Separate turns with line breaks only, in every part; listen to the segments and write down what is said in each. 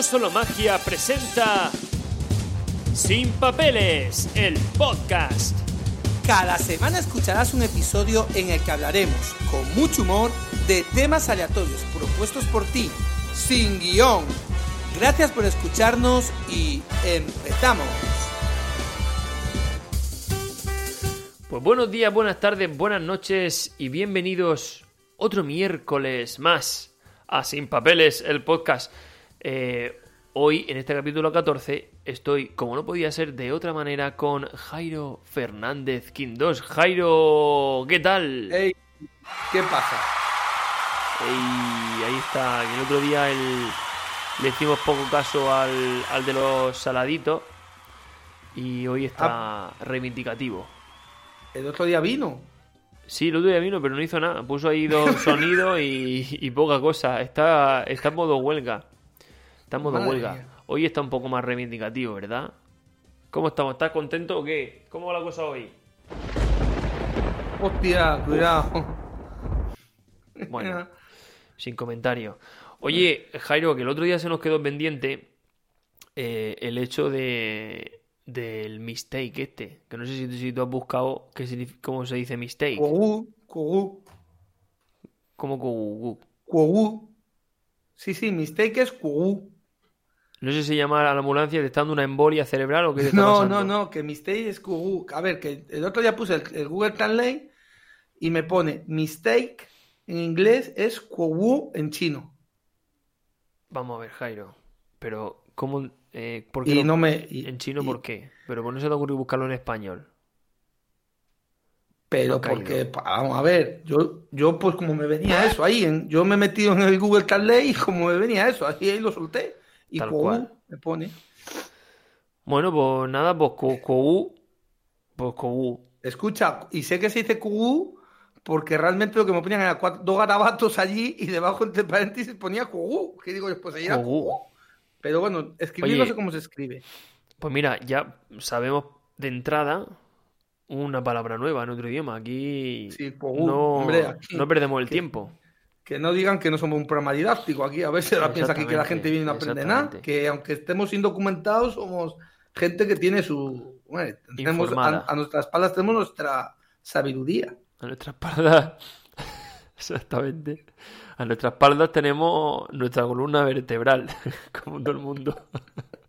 No Solo Magia presenta Sin Papeles, el podcast.
Cada semana escucharás un episodio en el que hablaremos, con mucho humor, de temas aleatorios propuestos por ti, sin guion. Gracias por escucharnos y empezamos.
Pues buenos días, buenas tardes, buenas noches y bienvenidos otro miércoles más a Sin Papeles, el podcast. Eh, hoy, en este capítulo 14, estoy, como no podía ser de otra manera, con Jairo Fernández Quindós. Jairo, ¿qué tal?
¿qué pasa?
Y ahí está. El otro día el- le hicimos poco caso al, al de los saladitos. Y hoy está reivindicativo.
El otro día vino.
Sí, el otro día vino, pero no hizo nada. Puso ahí dos sonidos y, y poca cosa. Está, está en modo huelga. Modo
Madre
huelga.
mía.
Hoy está un poco más reivindicativo, ¿verdad? ¿Cómo estamos? ¿Estás contento o qué? ¿Cómo va la cosa hoy?
Hostia, cuidado.
Bueno, sin comentario. Oye, Jairo, que el otro día se nos quedó pendiente eh, el hecho de del mistake este. Que no sé si, si tú has buscado qué cómo se dice mistake.
Cuogú, cuogú,
Como cuogú.
cuogú. Sí, sí, mistake es cuogú.
No sé si llamar a la ambulancia te está dando una embolia cerebral o qué te está
No,
pasando.
no, no, que mistake es cuogú. A ver, que el otro día puse el, el Google Translate y me pone mistake en inglés es cuogú en chino.
Vamos a ver, Jairo. Pero, ¿cómo? Eh, ¿Por qué
Y no me. y-
En chino,
y-
¿por qué? Pero ¿por no se te ocurrió buscarlo en español?
Pero
No
porque, vamos a ver, yo, yo pues como me venía eso ahí, en- yo me he metido en el Google Translate y como me venía eso, ahí, ahí lo solté. Y
Tal cual.
me pone.
Bueno, pues nada, pues cuogú. Pues.
Escucha, y sé que se dice cuogú porque realmente lo que me ponían era cuatro- dos garabatos allí y debajo entre paréntesis ponía cuogú. Que digo, pues ahí era. Pero bueno, escribir
Oye.
no sé cómo se escribe.
Pues mira, ya sabemos de entrada una palabra nueva en otro idioma. Aquí
Sí,
no,
Hombre, aquí-
no perdemos el
que-
tiempo.
Que no digan que no somos un programa didáctico aquí. A ver si ahora piensa aquí que la gente viene y no aprende nada. Que aunque estemos indocumentados, somos gente que tiene su. Bueno, tenemos, a, a nuestras espaldas tenemos nuestra sabiduría.
A nuestras espaldas. Exactamente. A nuestras espaldas tenemos nuestra columna vertebral, como todo el mundo.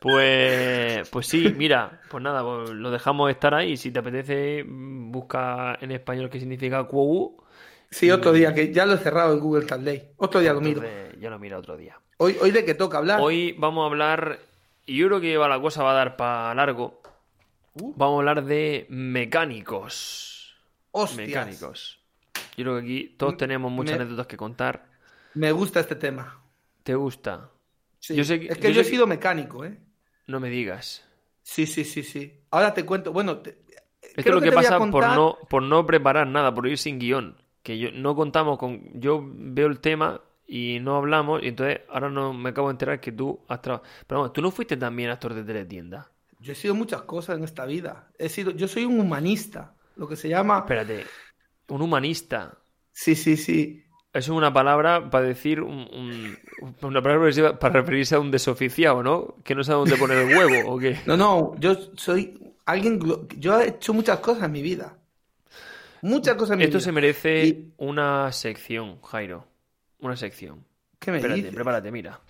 Pues, pues sí, mira, pues nada, pues lo dejamos estar ahí. Si te apetece, mm, busca en español qué significa cuogú.
Sí, otro día, que ya lo he cerrado en Google Translate. Otro día lo miro.
Entonces, ya lo mira otro día.
Hoy, hoy de qué toca hablar.
Hoy vamos a hablar, y yo creo que la cosa va a dar para largo.
Uh.
Vamos a hablar de mecánicos.
Hostias.
Mecánicos. Yo creo que aquí todos tenemos muchas
me-
anécdotas que contar.
Me gusta este tema.
¿Te gusta?
Sí.
Yo sé que-
es que
yo
yo, he
que-
sido mecánico, ¿eh?
No me digas.
Sí, sí, sí, sí. Ahora te cuento. Bueno, te-
Esto es lo que, pasa por
contar-
no, por no preparar nada, por ir sin guion. Que yo no contamos con. Yo veo el tema y no hablamos, y entonces ahora no me acabo de enterar que tú has trabajado. Pero vamos, tú no fuiste también actor de teletienda.
Yo he sido muchas cosas en esta vida. He sido, yo soy un humanista, lo que se llama.
Espérate, un humanista.
Sí, sí, sí.
Eso es una palabra para decir un, un- una palabra para- referirse a un desoficiado, ¿no? Que no sabe dónde poner el huevo o qué.
No, no, yo soy alguien. Yo he hecho muchas cosas en mi vida. Muchas cosas
Esto se merece
Y-
una sección, Jairo. Una sección.
¿Qué me
Espérate,
dices?
prepárate, mira.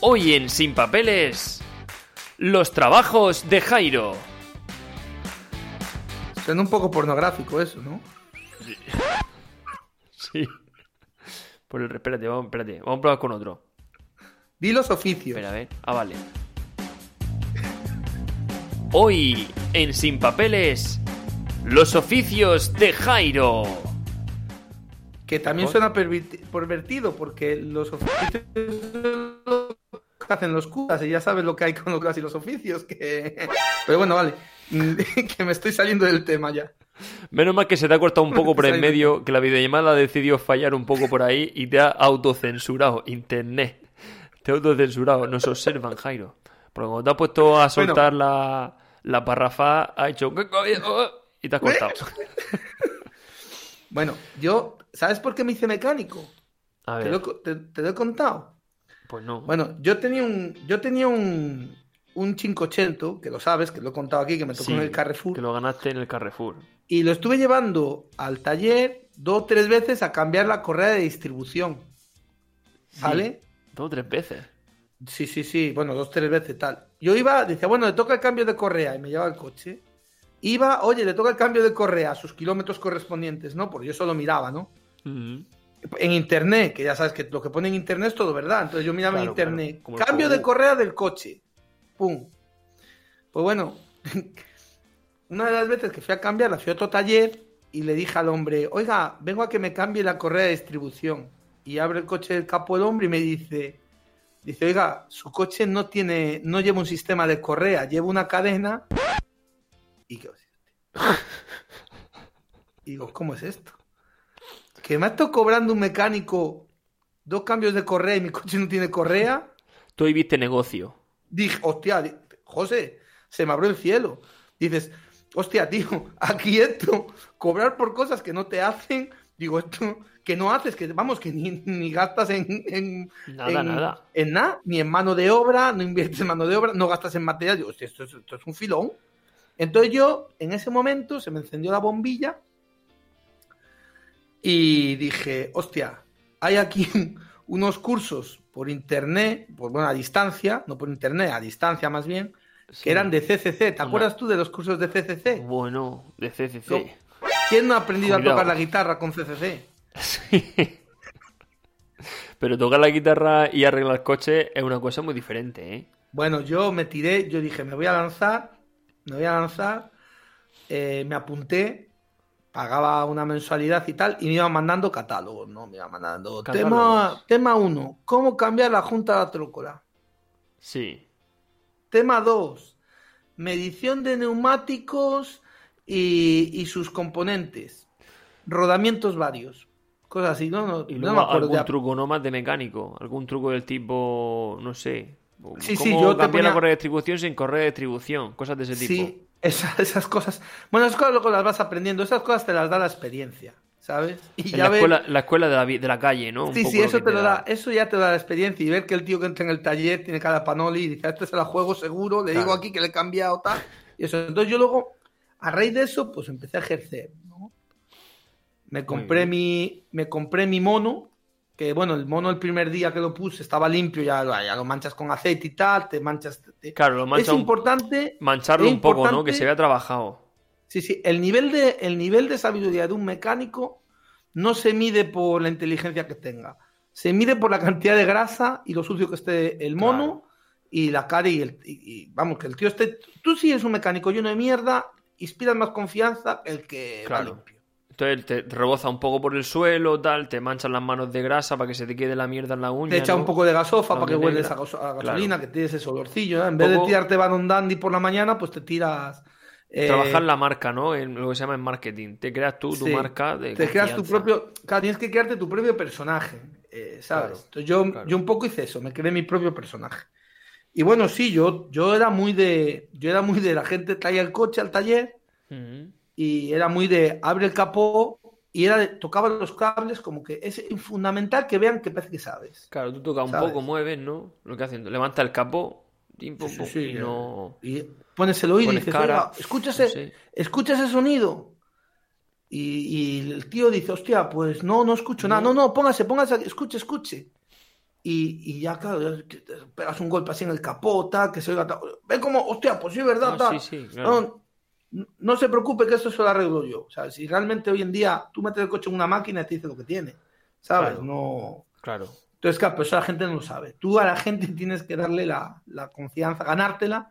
Hoy en Sin Papeles, los trabajos de Jairo.
Suena un poco pornográfico eso, ¿no?
Sí. Por el, espérate, vamos, espérate, vamos a probar con otro.
Di los oficios.
Espera, a ver. Ah, vale. Hoy en Sin Papeles, Los oficios de Jairo.
Que también
¿Por?
suena perverti- pervertido, porque los oficios hacen los curas, y ya sabes lo que hay con los curas y los oficios. Que... Pero bueno, vale, que me estoy saliendo del tema ya.
Menos mal que se te ha cortado un poco por en
Ahí.
medio, que la videollamada decidió fallar un poco por ahí y te ha autocensurado. Internet. Te ha autocensurado. Nos observan, Jairo. Porque cuando te has puesto a soltar la, la parrafa, ha hecho... Y te has cortado.
Bueno, yo, ¿sabes por qué me hice mecánico?
A
Te
ver,
lo, te- te lo he contado.
pues no.
Bueno, yo tenía un, yo tenía un, un 580, que lo sabes, que lo he contado aquí, que me tocó
Sí,
en el Carrefour.
Que lo ganaste en el Carrefour.
Y lo estuve llevando al taller dos o tres veces a cambiar la correa de distribución. ¿Vale?
Dos o tres veces.
Sí, sí, sí. Bueno, dos o tres veces tal. Yo iba, decía, bueno, le toca el cambio de correa y me llevaba el coche. Iba, oye, le toca el cambio de correa a sus kilómetros correspondientes, ¿no? Porque yo solo miraba, ¿no? En internet, que ya sabes que lo que pone en internet es todo verdad. Entonces yo miraba
Claro,
en internet.
claro,
Cambio de correa del coche. Pum. Pues bueno, una de las veces que fui a cambiarla, fui a otro taller y le dije al hombre, oiga, vengo a que me cambie la correa de distribución. Y abre el coche del capo el hombre y me dice, dice, oiga, su coche no tiene, no lleva un sistema de correa, lleva una cadena. Y qué y digo, ¿cómo es esto? Que me ha estado cobrando un mecánico dos cambios de correa y mi coche no tiene correa.
Tú ahí viste negocio.
Dije, hostia, di- José, se me abrió el cielo. Dices, hostia, tío, aquí esto, cobrar por cosas que no te hacen, digo, esto que no haces, que vamos, que ni, ni gastas en, en,
Nada,
en-
nada.
en nada, ni en mano de obra, no inviertes en mano de obra, no gastas en material, digo, esto es, esto es un filón. Entonces yo, en ese momento, se me encendió la bombilla y dije, hostia, hay aquí unos cursos por internet, por bueno, a distancia, no por internet, a distancia más bien,
Sí.
que eran de CCC. ¿Te acuerdas tú de los cursos de CCC?
Bueno, de CCC.
¿Quién no ha aprendido
Cuidado.
a tocar la guitarra con CCC?
Sí. Pero tocar la guitarra y arreglar coches es una cosa muy diferente, ¿eh?
Bueno, yo me tiré, yo dije, me voy a lanzar, me voy a lanzar, eh, me apunté, pagaba una mensualidad y tal, y me iban mandando catálogos, ¿no? Me iban mandando. Tema, tema 1, ¿cómo cambiar la junta de la trócola?
Sí.
Tema 2, medición de neumáticos y, y sus componentes. Rodamientos varios. Cosas así, ¿no? No,
Y
no
luego
me acuerdo
algún
ya.
truco no más de mecánico. Algún truco del tipo, no sé.
Sí,
¿Cómo
sí, yo
cambiar la
ponía-
correa de distribución sin correa de distribución? Cosas de ese tipo.
Sí, esas, esas cosas. Bueno, esas cosas luego las vas aprendiendo. Esas cosas te las da la experiencia, ¿sabes? Y
En
ya
la,
ves-
escuela, la escuela de la, de la calle, ¿no? Un
Sí,
poco
sí, eso te lo da, eso ya te da la experiencia. Y ver que el tío que entra en el taller tiene cada panoli y dice, "A este se la juego seguro, le digo aquí que le he cambiado tal. Y eso. Entonces yo luego, a raíz de eso, pues empecé a ejercer. Me compré mi, me compré mi mono, que bueno, el mono el primer día que lo puse estaba limpio, ya, lo- ya lo manchas con aceite y tal, te manchas. te-
Claro, lo
es
un-
importante.
mancharlo
es
un poco, ¿no? Que se vea trabajado.
Sí, sí, el nivel de, el nivel de sabiduría de un mecánico no se mide por la inteligencia que tenga. Se mide por la cantidad de grasa y lo sucio que esté el mono y la cara y el... y- y, vamos, que el tío esté... Tú si eres un mecánico lleno de mierda, inspiras más confianza que el que va limpio.
Entonces te reboza un poco por el suelo, tal, te manchan las manos de grasa para que se te quede la mierda en la uña.
Te echa
¿no?
un poco de gasofa para que hueles a, gaso- a gasolina,
Claro.
que tienes ese olorcillo. ¿eh? En vez
Poco-
de tirarte Baron Dandy por la mañana, pues te tiras... eh,
Trabajar la marca, ¿no? En lo que se llama en marketing. Te creas tú tu
Sí.
marca de
te creas tu propio claro, tienes que crearte tu propio personaje eh, sabes
Claro,
Entonces yo,
claro.
yo un poco hice eso me creé mi propio personaje y bueno sí yo yo era muy de yo era muy de la gente traía el coche al taller. Y era muy de abre el capó y era de, tocaba los cables como que es fundamental que vean que parece que sabes
Claro, tú tocas un
¿Sabes?
poco, mueves, ¿no? Lo que hacen, levanta el capó, tim, pum, pum,
sí,
y no...
y pones el oído y
Pones
dices
cara,
"Oiga, escucha ese,
no sé.
escucha ese sonido. Y, y el tío dice, hostia, pues no, no escucho nada. No, no, póngase, póngase, aquí, escuche, escuche. Y, y ya, claro, pegas un golpe así en el capó, tal, que se oiga. tal. Ve como, hostia, pues sí, verdad, tal.
sí, sí, claro.
no, no se preocupe que esto se lo arreglo yo. O sea, si realmente hoy en día tú metes el coche en una máquina y te dice lo que tiene. ¿Sabes?
Claro.
No.
Claro.
Entonces, claro, pero eso la gente no lo sabe. Tú a la gente tienes que darle la, la confianza, ganártela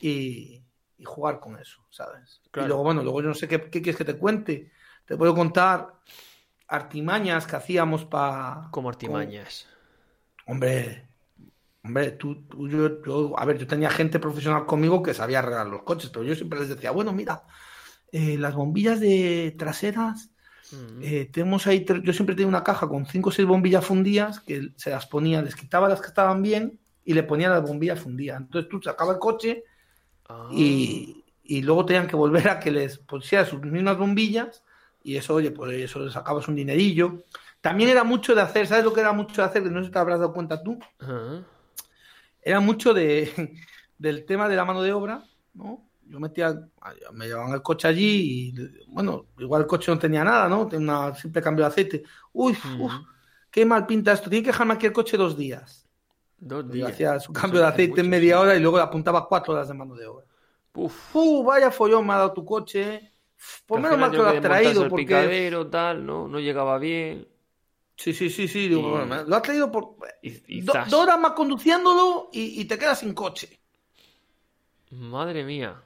y, y jugar con eso, ¿sabes?
Claro.
Y luego, bueno, luego yo no sé qué, qué quieres que te cuente. Te puedo contar artimañas que hacíamos para...
Como artimañas.
Hombre, hombre, tú, tú- yo, yo- a ver, yo tenía gente profesional conmigo que sabía arreglar los coches, pero yo siempre les decía, bueno, mira, eh, las bombillas de traseras,
Mm.
eh, tenemos ahí, yo siempre tenía una caja con cinco o seis bombillas fundidas que se las ponía, les quitaba las que estaban bien y le ponía las bombillas fundidas. Entonces tú sacabas el coche
Ah.
y, y luego tenían que volver a que les pusieran sus mismas bombillas y eso, oye, pues eso les sacabas un dinerillo. También era mucho de hacer, ¿sabes lo que era mucho de hacer? Que no sé si te habrás dado cuenta tú.
Ah.
Era mucho de, del tema de la mano de obra, ¿no? Yo metía, me llevaban el coche allí y, bueno, igual el coche no tenía nada, ¿no? Tenía un simple cambio de aceite. Uy, uf, qué mal pinta esto. Tiene que dejarme aquí el coche dos días.
Dos
Yo
días.
hacía su
Eso
cambio de aceite en media
sí.
hora y luego le apuntaba cuatro horas de mano de obra.
Uf.
¡Uh, vaya follón me ha dado tu coche! Por
al
menos mal que lo has traído,
el
porque...
picadero, tal, ¿no? No llegaba bien.
Sí, sí, sí, sí. digo,
Y-
bueno, lo has traído por...
Y, y
Do-
zas.
dos horas más conduciéndolo y, te quedas sin coche.
Madre mía.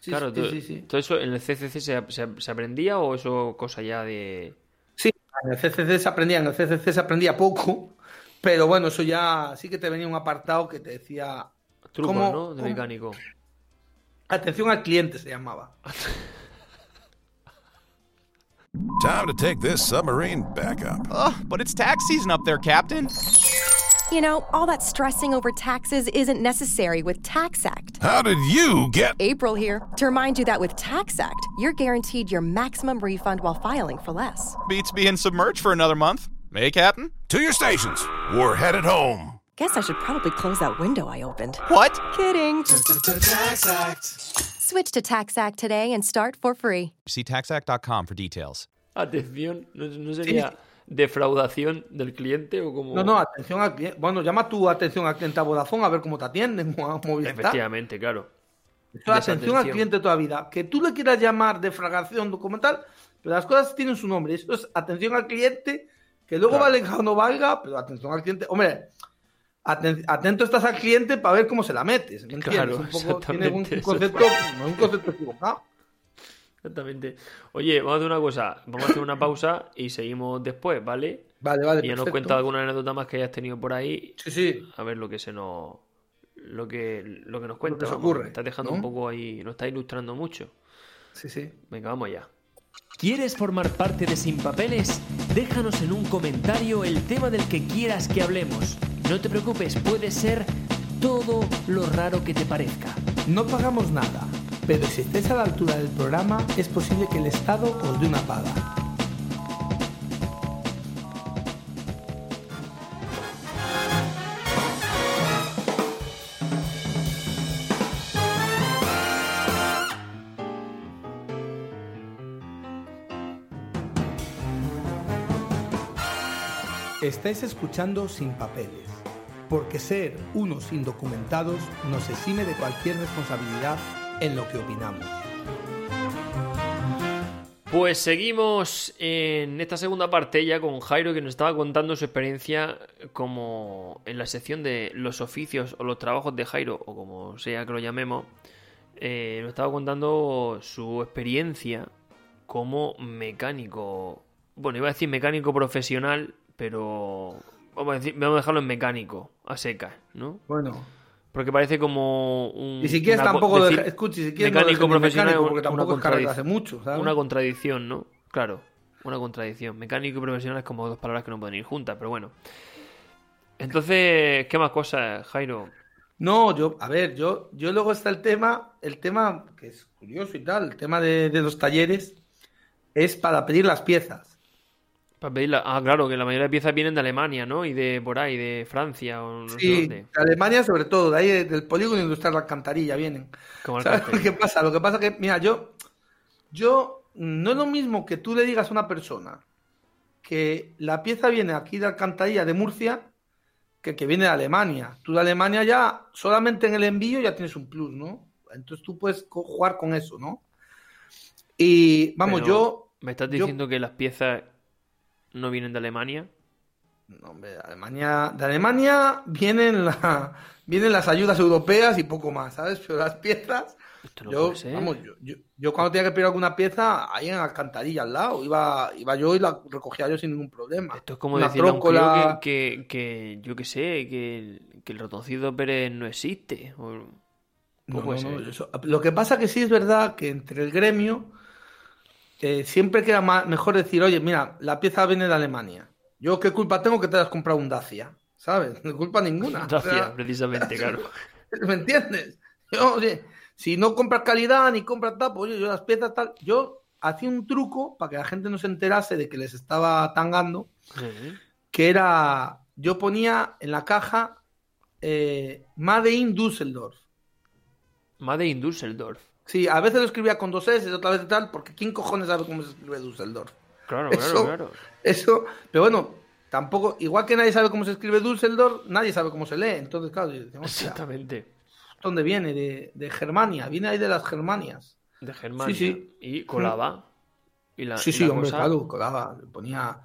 Sí,
claro,
sí,
todo,
sí, sí.
todo eso en el CCC se, se- se aprendía o eso cosa ya de...
Sí, en el CCC se aprendía, en el CCC se aprendía poco, pero bueno, eso ya sí que te venía un apartado que te decía
Trucos,
¿Cómo-
¿no? De
cómo?
mecánico.
atención al cliente se llamaba.
Time to take this submarine back up.
Ugh, but it's tax season up there, Captain.
You know, all that stressing over taxes isn't necessary with TaxAct.
How did you get?
April here to remind you that with TaxAct, you're guaranteed your maximum refund while filing for less.
Beats being submerged for another month. Hey, Captain?
To your stations. We're headed home.
Guess I should probably close that window I opened.
What?
Kidding. Switch to TaxAct today and start for free.
See taxact.com for details.
Atención, ¿no, no sería defraudación del cliente o como...
No, no, atención al cliente. Bueno, llama tu atención al cliente a Vodafone a ver cómo te atienden.
Efectivamente, claro.
Atención al cliente toda la vida. Que tú le quieras llamar defragación documental, pero las cosas tienen su nombre. Eso es atención al cliente, que luego
Claro.
valga o no valga, pero atención al cliente. Hombre, atento estás al cliente para ver cómo se la metes. ¿me entiendes?
Claro,
un poco, tiene un,
exactamente,
un
eso
concepto, no, un concepto equivocado.
Exactamente. Oye, vamos a hacer una cosa. Vamos a hacer una pausa y seguimos después, ¿vale?
Vale, vale.
Y ya nos cuenta alguna anécdota más que hayas tenido por ahí.
Sí, sí.
A ver lo que se nos... Lo que, lo que nos cuenta.
que se
vamos.
ocurre,
Estás dejando
¿no?
un poco ahí... Nos está ilustrando mucho.
Sí, sí.
Venga, vamos allá.
¿Quieres formar parte de Sin Papeles? Déjanos en un comentario el tema del que quieras que hablemos. No te preocupes, puede ser todo lo raro que te parezca.
No pagamos nada, pero si estáis a la altura del programa, es posible que el Estado os dé una paga. Estáis escuchando Sin Papeles, porque ser unos indocumentados nos exime de cualquier responsabilidad en lo que opinamos.
Pues seguimos en esta segunda parte ya con Jairo que nos estaba contando su experiencia como en la sección de los oficios o los trabajos de Jairo o como sea que lo llamemos. eh, nos estaba contando su experiencia como mecánico. Bueno, iba a decir mecánico profesional, pero vamos a, decir, vamos a dejarlo en mecánico, a secas, ¿no?
Bueno,
Porque parece como un...
y si quieres
una co-
tampoco lo
decir
deja- escucha, si quieres no
mecánico
ni
profesional
mecánico, porque
una
tampoco es carrera hace mucho, ¿sabes?
Una contradicción, ¿no? Claro, una contradicción. Mecánico y profesional es como dos palabras que no pueden ir juntas, pero bueno. Entonces, ¿qué más cosas, Jairo?
No, yo, a ver, yo, yo luego está el tema, el tema que es curioso y tal, el tema de, de los talleres es para pedir las piezas.
Para pedirla. Ah, claro, que la mayoría de piezas vienen de Alemania, ¿no? Y de por ahí, de Francia o no sé
Sí,
dónde.
de Alemania sobre todo, de ahí del polígono industrial de Alcantarilla vienen.
Como
¿Sabes
cartel.
qué pasa? Lo que pasa que, mira, yo, yo, no es lo mismo que tú le digas a una persona que la pieza viene aquí de Alcantarilla, de Murcia, que que viene de Alemania. Tú de Alemania ya, solamente en el envío ya tienes un plus, ¿no? Entonces tú puedes jugar con eso, ¿no? Y vamos,
Pero,
yo...
¿Me estás
yo-
diciendo que las piezas no vienen de Alemania?
No, hombre, de Alemania, de Alemania vienen, la, vienen las ayudas europeas y poco más, ¿sabes? Pero las piezas,
no
yo,
puede ser.
vamos, yo, yo, yo cuando tenía que pedir alguna pieza, ahí en la alcantarilla al lado, iba, iba yo y la recogía yo sin ningún problema.
Esto es como
trócola-
que, que, que, yo qué sé, que el, que el ratoncito Pérez no existe. o-
No, lo que pasa que sí es verdad que entre el gremio eh, siempre queda mejor decir, oye, mira, la pieza viene de Alemania. Yo qué culpa tengo que te hayas comprado un Dacia, ¿sabes? No culpa ninguna. O sea,
Gracias, precisamente, claro.
¿Me entiendes? Yo, oye, si no compras calidad ni compras tal, pues oye, yo las piezas tal. Yo hacía un truco para que la gente no se enterase de que les estaba tangando,
Sí.
que era, yo ponía en la caja eh, Made in Düsseldorf.
Made in Düsseldorf.
Sí, a veces lo escribía con dos S, otra vez tal, porque ¿quién cojones sabe cómo se escribe Düsseldorf?
Claro,
Eso-
claro, claro.
Eso, pero bueno, tampoco, igual que nadie sabe cómo se escribe Düsseldorf, nadie sabe cómo se lee. Entonces, claro, hostia,
Exactamente.
¿dónde viene? De, de Germania, viene ahí de las Germanias.
De Germania.
Sí, sí.
Y colaba. Y la,
Sí,
y
sí,
la
hombre,
cosa-
claro, colaba, ponía,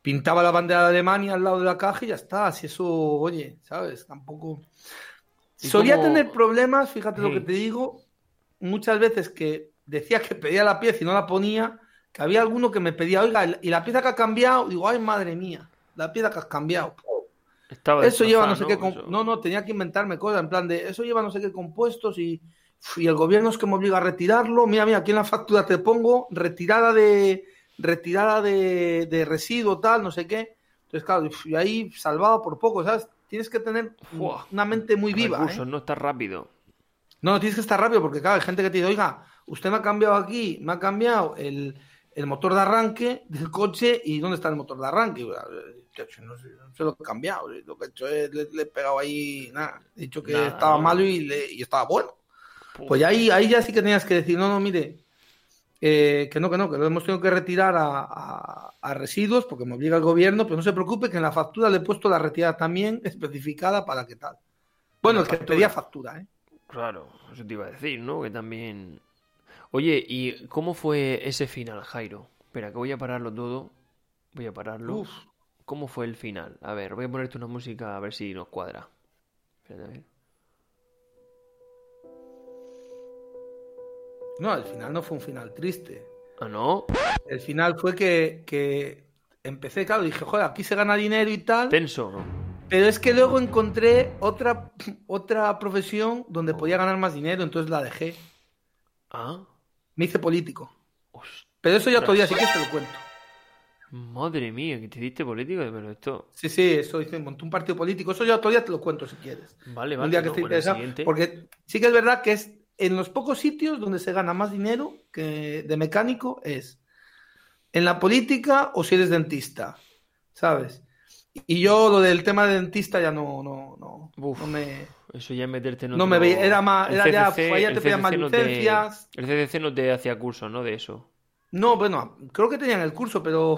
pintaba la bandera de Alemania al lado de la caja y ya está. Si eso, oye, ¿sabes? Tampoco.
¿Y
Solía tener problemas, fíjate lo que te digo, muchas veces que decía que pedía la pieza y no la ponía, que había alguno que me pedía, oiga, y la pieza que ha cambiado, digo, ay, madre mía, la pieza que has cambiado.
Estaba
Eso lleva no sé qué.
¿no? Eso-
No, no, tenía que inventarme cosas, en plan de, eso lleva no sé qué compuestos y, y el gobierno es que me obliga a retirarlo. Mira, mira, aquí en la factura te pongo retirada de retirada de, de residuo, tal, no sé qué. Entonces, claro, y ahí salvado por poco, ¿sabes? Tienes que tener una mente muy viva.
Recursos,
¿eh?
no está rápido.
No, tienes que estar rápido porque, claro, hay gente que te dice, oiga, usted me ha cambiado aquí, me ha cambiado el, el motor de arranque del coche y ¿dónde está el motor de arranque? Y yo, "Eh, chacho, no, sé, no se lo he cambiado, lo que he hecho es, le, le he pegado ahí, nada, he dicho que
Nada,
estaba
¿no?
malo y, le- y estaba bueno. Pues ahí, ahí ya sí que tenías que decir, no, no, mire, eh, que no, que no, que lo hemos tenido que retirar a, a- a residuos porque me obliga el gobierno, pero no se preocupe que en la factura le he puesto la retirada también especificada para qué tal. Bueno, el que
factura.
pedía factura, ¿eh?
Claro, eso te iba a decir, ¿no? Que también. Oye, ¿y cómo fue ese final, Jairo? Espera, que voy a pararlo todo. Voy a pararlo.
Uf.
¿Cómo fue el final? A ver, voy a ponerte una música a ver si nos cuadra. Espérate, a ver.
No, el final no fue un final triste.
Ah, no.
El final fue que, que empecé, claro, dije, joder, aquí se gana dinero y tal.
Tenso, ¿no?
Pero es que luego encontré otra, otra profesión donde podía ganar más dinero, entonces la dejé.
Ah.
Me hice político.
Ostras,
Pero eso ya todavía sí que te lo cuento.
madre mía, que te diste político, pero esto.
Sí, sí, eso hice, monté un partido político. Eso ya todavía te lo cuento si quieres.
Vale,
un
vale.
día que
no,
interesado.
siguiente.
Porque sí que es verdad que es en los pocos sitios donde se gana más dinero que de mecánico es en la política o si eres dentista, ¿sabes? Y yo lo del tema de dentista ya no, no, no,
Uf.
no me...
Eso ya es meterte en
No me
otro-
veía, era más- era ya, fue, ya te pedían más
no te-
licencias.
El CCC no te hacía curso, ¿no? De eso.
No, bueno, creo que tenían el curso, pero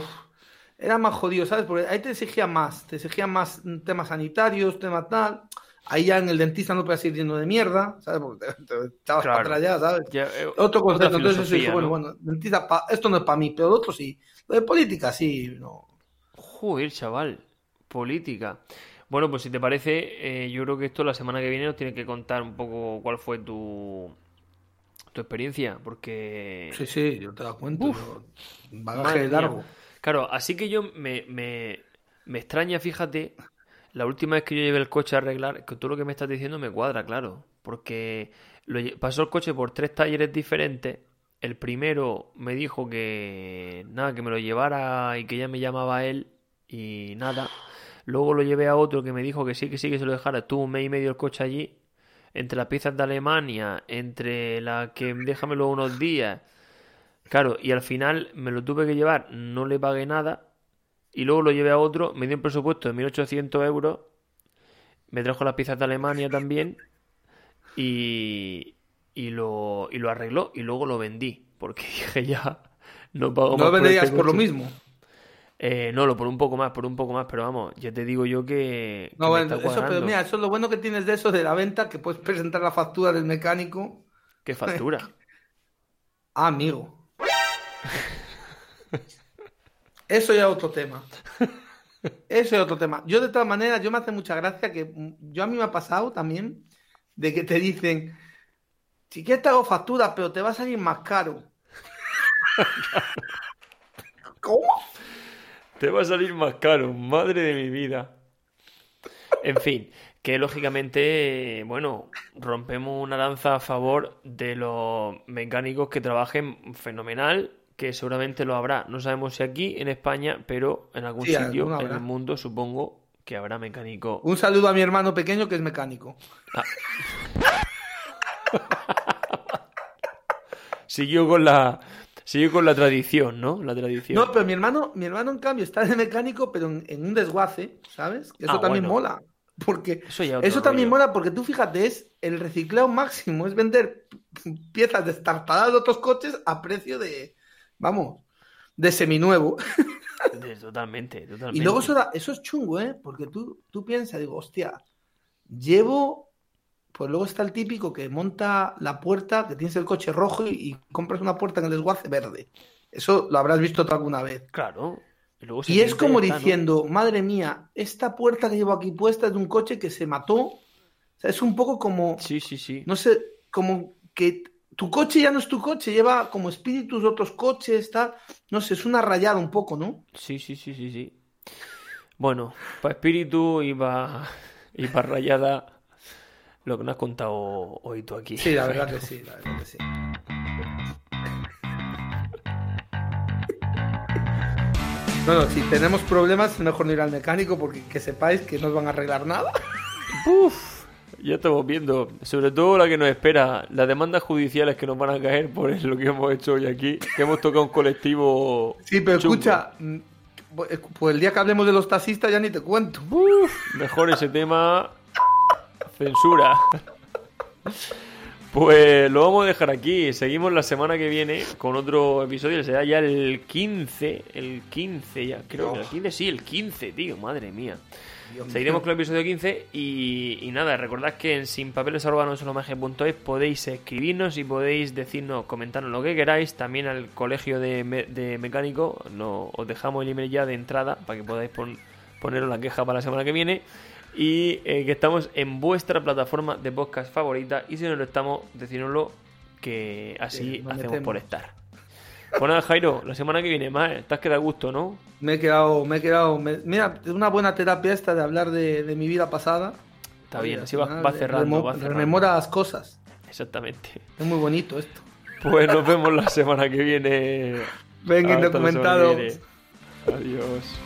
era más jodido, ¿sabes? Porque ahí te exigían más, te exigían más temas sanitarios, temas tal. Ahí ya en el dentista no podías ir lleno de mierda, ¿sabes? Porque te, te echabas
Claro.
para atrás ya, ¿sabes?
Ya, eh,
Otro concepto, entonces eso dije, bueno,
¿no?
bueno, dentista, pa- esto no es para mí, pero lo otro sí. Lo de política sí, no.
Joder, chaval. Política. Bueno, pues si te parece, eh, yo creo que esto la semana que viene nos tiene que contar un poco cuál fue tu, tu experiencia, porque...
Sí, sí, yo te la cuento.
Uf.
bagaje
mía.
largo.
Claro, así que yo me, me, me extraña, fíjate, la última vez que yo llevé el coche a arreglar, que todo lo que me estás diciendo me cuadra, claro, porque lo pasó el coche por tres talleres diferentes. El primero me dijo que nada, que me lo llevara y que ya me llamaba él y nada. Luego lo llevé a otro que me dijo que sí, que sí, que se lo dejara. Estuvo un mes y medio el coche allí, entre las piezas de Alemania, entre la que déjamelo unos días. Claro, y al final me lo tuve que llevar, no le pagué nada. Y luego lo llevé a otro, me dio un presupuesto de 1.800 euros. Me trajo las piezas de Alemania también. Y, y, lo, y lo arregló. Y luego lo vendí. Porque dije ya, no pago
No
más
lo
por
venderías
este
por lo mismo.
Eh, no, lo por un poco más, por un poco más. Pero vamos, ya te digo yo que,
No, bueno, eso, pero mira, eso es lo bueno que tienes de eso de la venta, que puedes presentar la factura del mecánico.
¿Qué factura?
Ah, amigo. Eso ya es otro tema. Eso es otro tema. Yo de todas maneras, yo me hace mucha gracia que mm, yo a mí me ha pasado también de que te dicen, Si quieres te hago factura, pero te va a salir más caro. ¿Cómo?
Te va a salir más caro, madre de mi vida. En fin, que lógicamente, bueno, rompemos una lanza a favor de los mecánicos que trabajen fenomenal, que seguramente lo habrá. No sabemos si aquí en España, pero en algún
Sí,
sitio en el mundo supongo que habrá mecánico.
Un saludo a mi hermano pequeño que es mecánico.
Siguió con la siguió con la tradición, ¿no? La tradición.
No, pero mi hermano, mi hermano en cambio está de mecánico, pero en, en un desguace, ¿sabes? Eso
Ah,
también
bueno.
mola. Porque
Eso
también mola porque tú fíjate, es el reciclado máximo, es vender piezas destartaladas de otros coches a precio de, vamos, de seminuevo.
Totalmente, totalmente.
Y luego eso, da- eso es chungo, ¿eh? Porque tú, tú piensas, digo, hostia, llevo. Pues luego está el típico que monta la puerta, que tienes el coche rojo y, y compras una puerta en el desguace verde. Eso lo habrás visto tú alguna vez.
Claro. Y, luego se
Y es como diciendo, madre mía, esta puerta que llevo aquí puesta es de un coche que se mató. O sea, es un poco como,
Sí, sí, sí.
no sé, como que tu coche ya no es tu coche, lleva como espíritus de otros coches, tal. No sé, es una rayada un poco, ¿no?
Sí, sí, sí, sí, sí. Bueno, para espíritu y para y pa rayada lo que nos has contado hoy tú aquí.
Sí, la verdad que sí, la verdad que sí. No, no, si tenemos problemas mejor no ir al mecánico porque que sepáis que no os van a arreglar nada.
Uf, ya estamos viendo, sobre todo la que nos espera, las demandas judiciales que nos van a caer por lo que hemos hecho hoy aquí, que hemos tocado un colectivo.
Sí, pero
chungo.
escucha, mm, pues pues el día que hablemos de los taxistas ya ni te cuento.
Uf, mejor ese tema. Censura. Pues lo vamos a dejar aquí. Seguimos la semana que viene con otro episodio. Será ya el 15. El 15 ya. Creo que el 15 sí, el 15, tío. Madre mía. Seguiremos con el episodio 15 y, y nada, recordad que en sinpapeles.es podéis escribirnos y podéis decirnos, comentarnos lo que queráis. También al colegio de, me- de mecánico no, os dejamos el email ya de entrada para que podáis pon- poneros la queja para la semana que viene. Y eh, que estamos en vuestra plataforma de podcast favorita y si no lo estamos, decírnoslo que así
Sí, nos
hacemos por estar. Pues nada, Jairo, la semana que viene más, te has quedado a gusto, ¿no?
Me he quedado, me he quedado. me- mira, es una buena terapia esta de hablar de, de mi vida pasada.
Está
Oye,
bien, así va, va cerrando, va cerrando.
Rememoras cosas.
Exactamente.
Es muy bonito esto.
Pues nos vemos la semana que viene.
Venga, indocumentados.
Adiós.